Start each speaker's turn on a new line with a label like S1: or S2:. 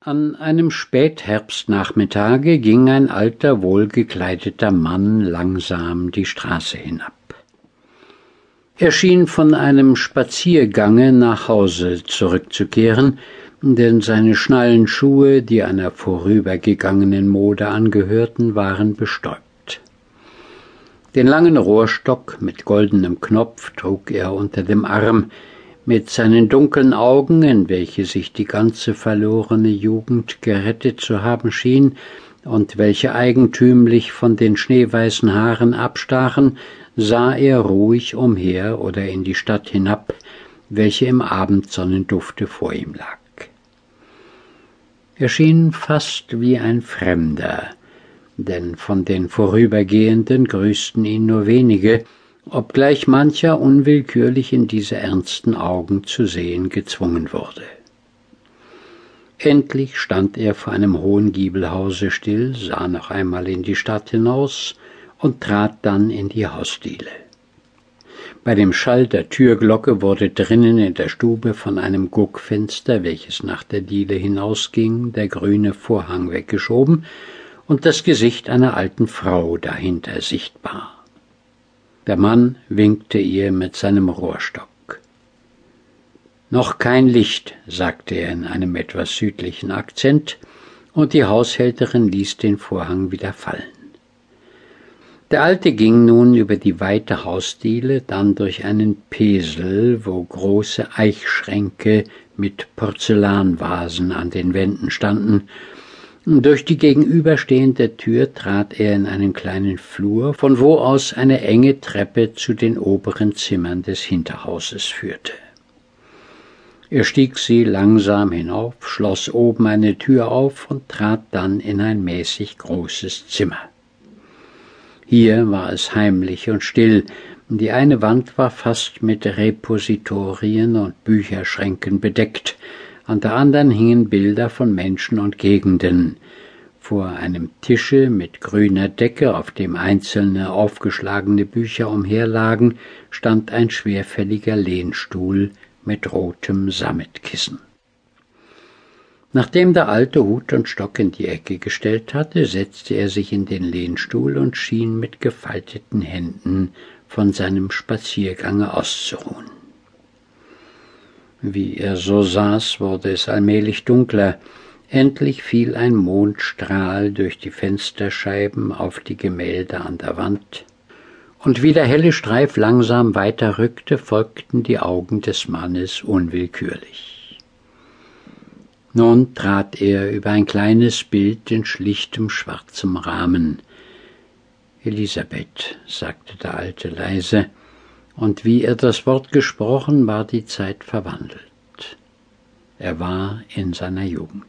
S1: An einem Spätherbstnachmittage ging ein alter, wohlgekleideter Mann langsam die Straße hinab. Er schien von einem Spaziergange nach Hause zurückzukehren, denn seine Schnallenschuhe, die einer vorübergegangenen Mode angehörten, waren bestäubt. Den langen Rohrstock mit goldenem Knopf trug er unter dem Arm, mit seinen dunklen Augen, in welche sich die ganze verlorene Jugend gerettet zu haben schien, und welche eigentümlich von den schneeweißen Haaren abstachen, sah er ruhig umher oder in die Stadt hinab, welche im Abendsonnendufte vor ihm lag. Er schien fast wie ein Fremder, denn von den Vorübergehenden grüßten ihn nur wenige, obgleich mancher unwillkürlich in diese ernsten Augen zu sehen gezwungen wurde. Endlich stand er vor einem hohen Giebelhause still, sah noch einmal in die Stadt hinaus und trat dann in die Hausdiele. Bei dem Schall der Türglocke wurde drinnen in der Stube von einem Guckfenster, welches nach der Diele hinausging, der grüne Vorhang weggeschoben und das Gesicht einer alten Frau dahinter sichtbar. Der Mann winkte ihr mit seinem Rohrstock. Noch kein Licht, sagte er in einem etwas südlichen Akzent, und die Haushälterin ließ den Vorhang wieder fallen. Der Alte ging nun über die weite Hausdiele, dann durch einen Pesel, wo große Eichschränke mit Porzellanvasen an den Wänden standen, durch die gegenüberstehende Tür trat er in einen kleinen Flur, von wo aus eine enge Treppe zu den oberen Zimmern des Hinterhauses führte. Er stieg sie langsam hinauf, schloss oben eine Tür auf und trat dann in ein mäßig großes Zimmer. Hier war es heimlich und still, die eine Wand war fast mit Repositorien und Bücherschränken bedeckt, an der anderen hingen Bilder von Menschen und Gegenden. Vor einem Tische mit grüner Decke, auf dem einzelne aufgeschlagene Bücher umherlagen, stand ein schwerfälliger Lehnstuhl mit rotem Sammetkissen. Nachdem der alte Hut und Stock in die Ecke gestellt hatte, setzte er sich in den Lehnstuhl und schien mit gefalteten Händen von seinem Spaziergange auszuruhen. Wie er so saß, wurde es allmählich dunkler. Endlich fiel ein Mondstrahl durch die Fensterscheiben auf die Gemälde an der Wand. Und wie der helle Streif langsam weiter rückte, folgten die Augen des Mannes unwillkürlich. Nun trat er über ein kleines Bild in schlichtem schwarzem Rahmen. Elisabeth, sagte der Alte leise, und wie er das Wort gesprochen, war die Zeit verwandelt. Er war in seiner Jugend.